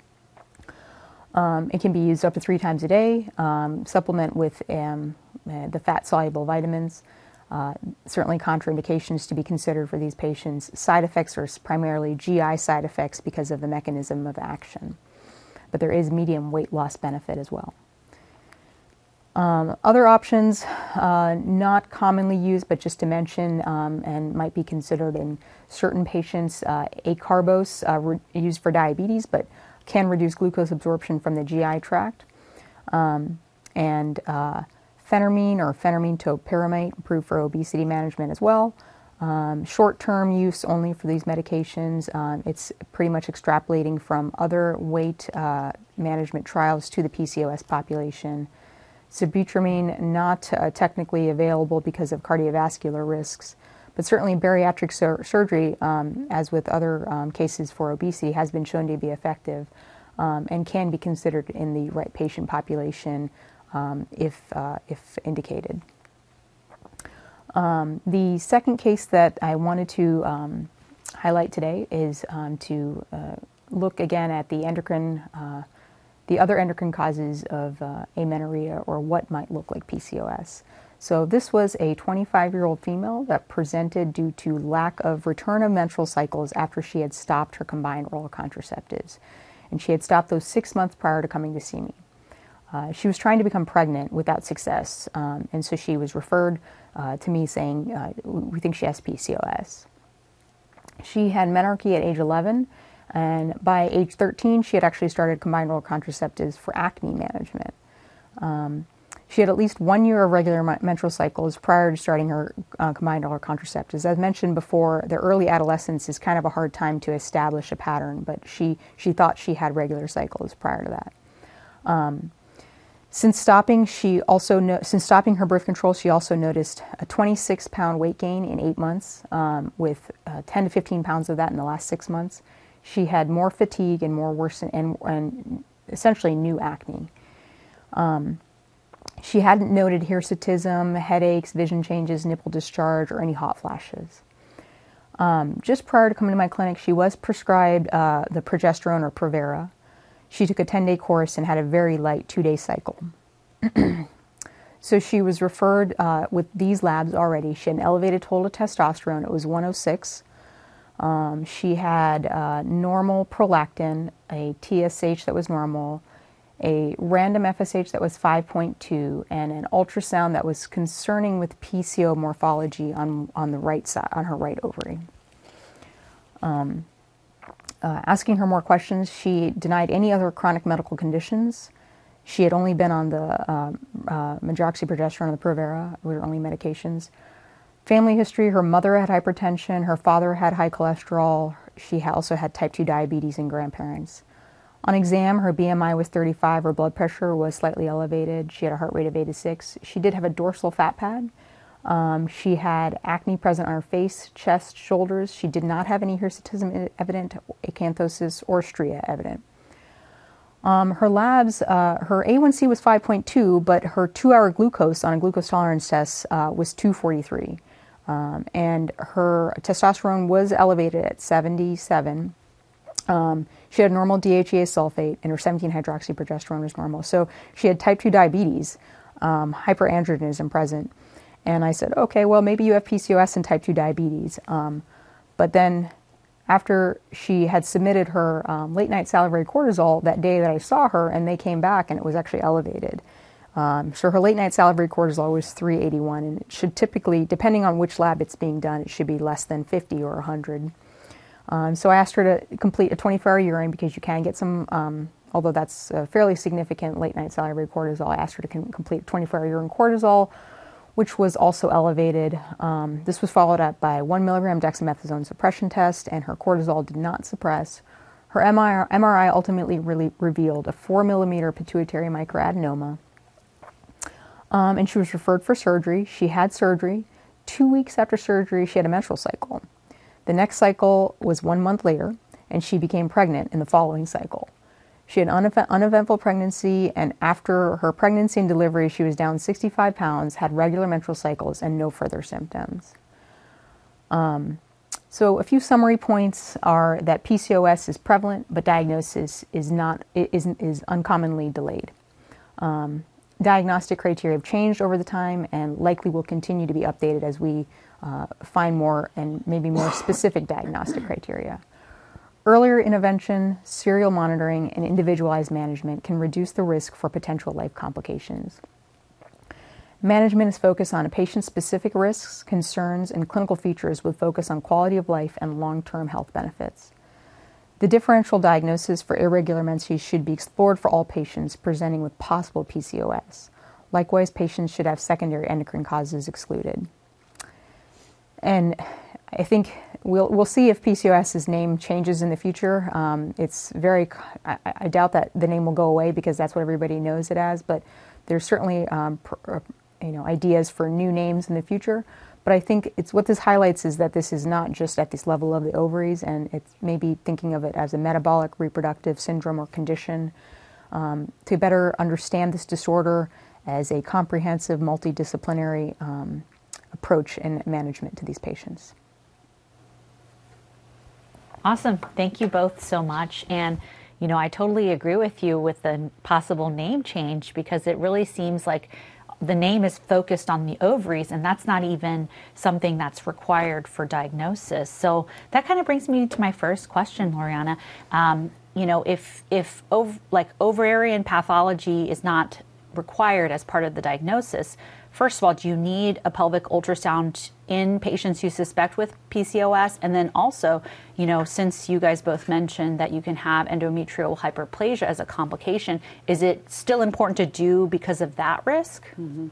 Um, it can be used up to three times a day, um, supplement with um, uh, the fat soluble vitamins. Uh, certainly contraindications to be considered for these patients. Side effects are primarily GI side effects because of the mechanism of action. But there is medium weight loss benefit as well. Um, other options, uh, not commonly used, but just to mention um, and might be considered in certain patients, uh, acarbose, uh, used for diabetes, but can reduce glucose absorption from the GI tract. Um, and uh, phentermine or phentermine topiramate, approved for obesity management as well. Um, short-term use only for these medications. Um, it's pretty much extrapolating from other weight uh, management trials to the PCOS population. Sibutramine not uh, technically available because of cardiovascular risks, but certainly bariatric sur- surgery, um, as with other um, cases for obesity, has been shown to be effective um, and can be considered in the right patient population um, if, uh, if indicated. Um, the second case that I wanted to highlight today is to uh, look again at the endocrine, uh, the other endocrine causes of uh, amenorrhea or what might look like PCOS. So this was a 25-year-old female that presented due to lack of return of menstrual cycles after she had stopped her combined oral contraceptives. And she had stopped those six months prior to coming to see me. Uh, she was trying to become pregnant without success, um, and so she was referred uh, to me saying, uh, We think she has PCOS. She had menarche at age 11, and by age 13, she had actually started combined oral contraceptives for acne management. Um, she had at least one year of regular menstrual cycles prior to starting her uh, combined oral contraceptives. As mentioned before, the early adolescence is kind of a hard time to establish a pattern, but she, she thought she had regular cycles prior to that. Um, since stopping, she also no- since stopping her birth control, she also noticed a 26 pound weight gain in eight months, um, with uh, 10 to 15 pounds of that in the last six months. She had more fatigue and more worsen and, and essentially new acne. Um, she hadn't noted hirsutism, headaches, vision changes, nipple discharge, or any hot flashes. Um, just prior to coming to my clinic, she was prescribed uh, the progesterone or Provera. She took a 10 day course and had a very light two day cycle. so she was referred uh, with these labs already. She had an elevated total testosterone, it was 106. Um, she had uh, normal prolactin, a TSH that was normal, a random FSH that was 5.2, and an ultrasound that was concerning with PCO morphology on, on the right side, on her right ovary. Um, uh, asking her more questions, she denied any other chronic medical conditions. She had only been on the uh, uh, medroxyprogesterone and the Provera, we were only medications. Family history: her mother had hypertension, her father had high cholesterol. She also had type 2 diabetes and grandparents. On exam, her BMI was 35, her blood pressure was slightly elevated. She had a heart rate of 86. She did have a dorsal fat pad, um, she had acne present on her face, chest, shoulders. She did not have any hirsutism evident, acanthosis, or stria evident. Um, her labs, uh, her A1C was 5.2, but her two hour glucose on a glucose tolerance test uh, was 243. Um, and her testosterone was elevated at 77. Um, she had normal DHEA sulfate, and her 17 hydroxyprogesterone was normal. So she had type 2 diabetes, um, hyperandrogenism present. And I said, okay, well, maybe you have PCOS and type 2 diabetes. Um, but then after she had submitted her um, late night salivary cortisol that day that I saw her, and they came back and it was actually elevated. Um, so her late night salivary cortisol was 381, and it should typically, depending on which lab it's being done, it should be less than 50 or 100. Um, so I asked her to complete a 24 hour urine because you can get some, um, although that's a fairly significant late night salivary cortisol. I asked her to complete 24 hour urine cortisol which was also elevated. Um, this was followed up by one milligram dexamethasone suppression test, and her cortisol did not suppress. Her MRI, MRI ultimately really revealed a four millimeter pituitary microadenoma, um, and she was referred for surgery. She had surgery. Two weeks after surgery, she had a menstrual cycle. The next cycle was one month later, and she became pregnant in the following cycle. She had an uneventful pregnancy, and after her pregnancy and delivery, she was down 65 pounds, had regular menstrual cycles, and no further symptoms. Um, so, a few summary points are that PCOS is prevalent, but diagnosis is not is, is uncommonly delayed. Um, diagnostic criteria have changed over the time and likely will continue to be updated as we uh, find more and maybe more specific diagnostic criteria. Earlier intervention, serial monitoring, and individualized management can reduce the risk for potential life complications. Management is focused on a patient specific risks, concerns, and clinical features with focus on quality of life and long term health benefits. The differential diagnosis for irregular menses should be explored for all patients presenting with possible PCOS. Likewise, patients should have secondary endocrine causes excluded. And I think we'll, we'll see if PCOS's name changes in the future. Um, it's very, I, I, doubt that the name will go away because that's what everybody knows it as, but there's certainly um, pr- you know, ideas for new names in the future. But I think it's what this highlights is that this is not just at this level of the ovaries, and it's maybe thinking of it as a metabolic reproductive syndrome or condition. Um, to better understand this disorder as a comprehensive multidisciplinary um, approach and management to these patients. Awesome. Thank you both so much. And, you know, I totally agree with you with the possible name change because it really seems like the name is focused on the ovaries, and that's not even something that's required for diagnosis. So that kind of brings me to my first question, Loriana. Um, you know, if if ov- like ovarian pathology is not required as part of the diagnosis, first of all, do you need a pelvic ultrasound in patients you suspect with PCOS? And then also, you know, since you guys both mentioned that you can have endometrial hyperplasia as a complication, is it still important to do because of that risk? Mm-hmm.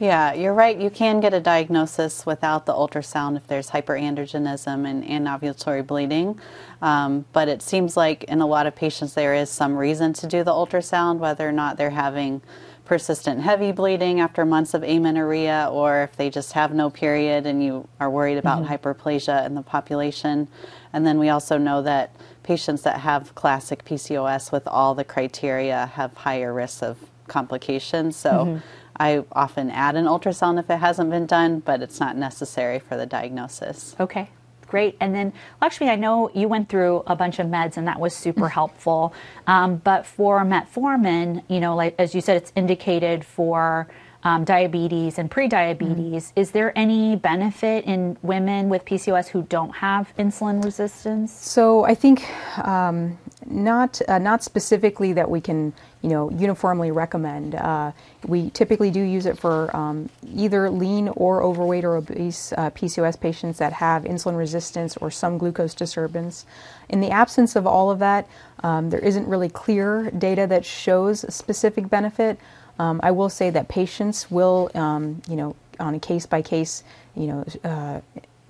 Yeah, you're right. You can get a diagnosis without the ultrasound if there's hyperandrogenism and anovulatory bleeding. Um, but it seems like in a lot of patients there is some reason to do the ultrasound, whether or not they're having persistent heavy bleeding after months of amenorrhea, or if they just have no period and you are worried about mm-hmm. hyperplasia in the population. And then we also know that patients that have classic PCOS with all the criteria have higher risks of complications. So mm-hmm. I often add an ultrasound if it hasn't been done, but it's not necessary for the diagnosis. Okay, great. And then, Lakshmi, I know you went through a bunch of meds, and that was super helpful. Um, but for metformin, you know, like as you said, it's indicated for um, diabetes and prediabetes. Mm-hmm. Is there any benefit in women with PCOS who don't have insulin resistance? So I think um, not uh, not specifically that we can you know uniformly recommend. Uh, we typically do use it for um, either lean or overweight or obese uh, PCOS patients that have insulin resistance or some glucose disturbance. In the absence of all of that, um, there isn't really clear data that shows specific benefit. Um, I will say that patients will, um, you know, on a case by case, you know, uh,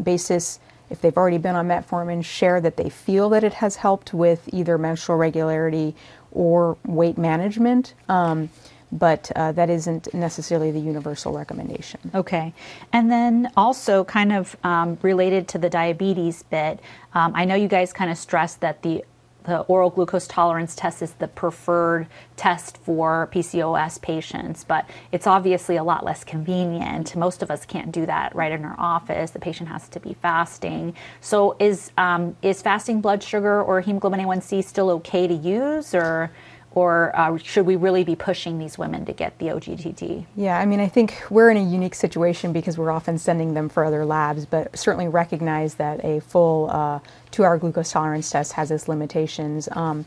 basis, if they've already been on metformin, share that they feel that it has helped with either menstrual regularity or weight management. Um, but uh, that isn't necessarily the universal recommendation. Okay. And then also, kind of um, related to the diabetes bit, um, I know you guys kind of stressed that the the oral glucose tolerance test is the preferred test for PCOS patients, but it's obviously a lot less convenient. Most of us can't do that right in our office. The patient has to be fasting. So, is um, is fasting blood sugar or hemoglobin A1C still okay to use, or or uh, should we really be pushing these women to get the OGTT? Yeah, I mean, I think we're in a unique situation because we're often sending them for other labs, but certainly recognize that a full uh, two hour glucose tolerance test has its limitations. Um,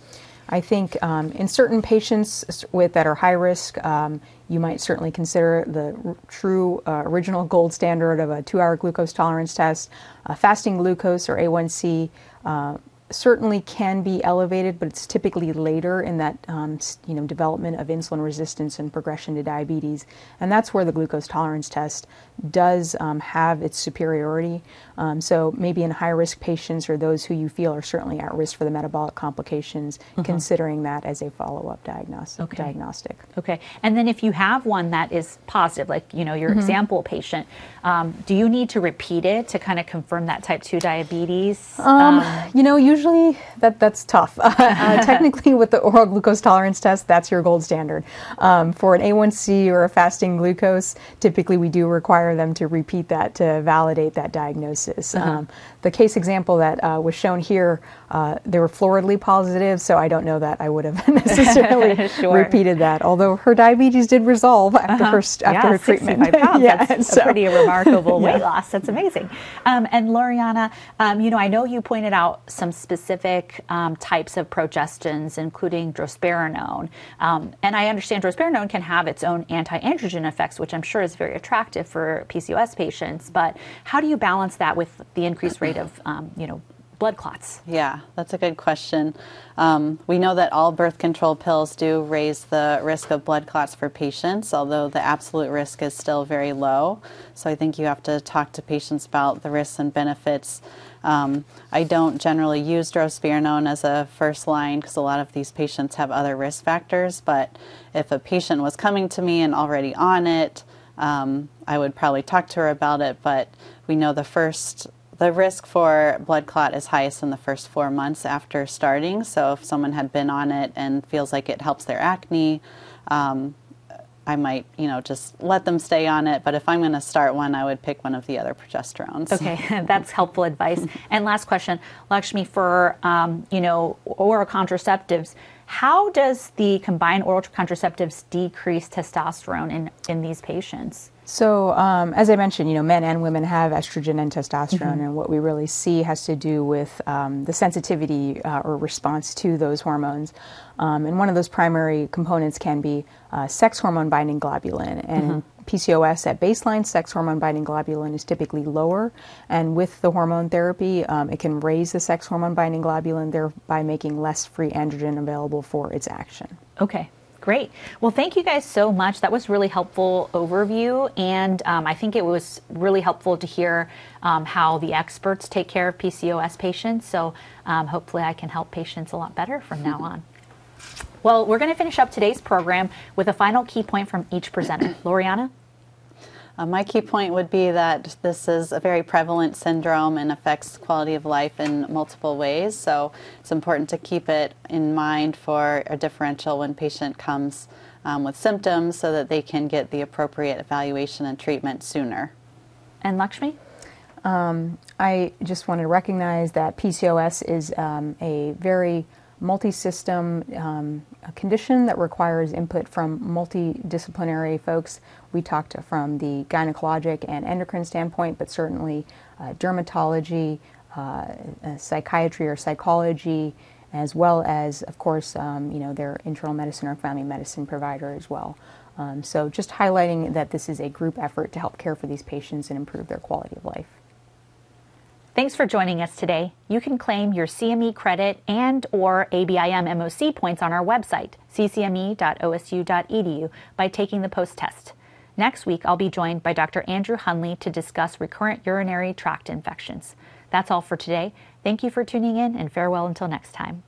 I think um, in certain patients with that are high risk, um, you might certainly consider the r- true uh, original gold standard of a two-hour glucose tolerance test. Uh, fasting glucose or A1C uh, certainly can be elevated, but it's typically later in that um, you know development of insulin resistance and progression to diabetes, and that's where the glucose tolerance test does um, have its superiority. Um, so maybe in high risk patients or those who you feel are certainly at risk for the metabolic complications, mm-hmm. considering that as a follow up diagnostic. Okay. diagnostic. Okay, and then if you have one that is positive, like you know your mm-hmm. example patient, um, do you need to repeat it to kind of confirm that type two diabetes? Um, um, you know, usually that that's tough. uh, technically, with the oral glucose tolerance test, that's your gold standard. Um, for an A1C or a fasting glucose, typically we do require them to repeat that to validate that diagnosis. Uh-huh. Um, the case example that uh, was shown here, uh, they were floridly positive, so I don't know that I would have necessarily sure. repeated that. Although her diabetes did resolve after uh-huh. her after yeah, her treatment. yeah, that's so. a pretty remarkable weight loss. That's amazing. Um, and Loriana, um, you know, I know you pointed out some specific um, types of progestins, including drospirenone, um, and I understand drospirenone can have its own anti-androgen effects, which I'm sure is very attractive for PCOS patients. But how do you balance that with the increased rate of, um, you know, blood clots? Yeah, that's a good question. Um, we know that all birth control pills do raise the risk of blood clots for patients, although the absolute risk is still very low. So I think you have to talk to patients about the risks and benefits. Um, I don't generally use drospirenone as a first line because a lot of these patients have other risk factors. But if a patient was coming to me and already on it, um, I would probably talk to her about it. But we know the first the risk for blood clot is highest in the first four months after starting. So if someone had been on it and feels like it helps their acne, um, I might, you know, just let them stay on it. But if I'm going to start one, I would pick one of the other progesterones. Okay, that's helpful advice. and last question, Lakshmi, for um, you know oral contraceptives, how does the combined oral contraceptives decrease testosterone in in these patients? So, um, as I mentioned, you know, men and women have estrogen and testosterone, mm-hmm. and what we really see has to do with um, the sensitivity uh, or response to those hormones. Um, and one of those primary components can be uh, sex hormone binding globulin. And mm-hmm. PCOS at baseline, sex hormone binding globulin is typically lower. And with the hormone therapy, um, it can raise the sex hormone binding globulin, thereby making less free androgen available for its action. Okay. Great. Well, thank you guys so much. That was really helpful overview, and um, I think it was really helpful to hear um, how the experts take care of PCOS patients. So um, hopefully, I can help patients a lot better from now on. Well, we're going to finish up today's program with a final key point from each presenter. Loriana? Uh, my key point would be that this is a very prevalent syndrome and affects quality of life in multiple ways. So it's important to keep it in mind for a differential when patient comes um, with symptoms so that they can get the appropriate evaluation and treatment sooner. And Lakshmi? Um, I just want to recognize that PCOS is um, a very multi-system um, condition that requires input from multidisciplinary folks. We talked from the gynecologic and endocrine standpoint, but certainly uh, dermatology, uh, uh, psychiatry or psychology, as well as, of course, um, you know, their internal medicine or family medicine provider as well. Um, so just highlighting that this is a group effort to help care for these patients and improve their quality of life. Thanks for joining us today. You can claim your CME credit and or ABIM MOC points on our website, ccme.osu.edu, by taking the post test. Next week, I'll be joined by Dr. Andrew Hunley to discuss recurrent urinary tract infections. That's all for today. Thank you for tuning in and farewell until next time.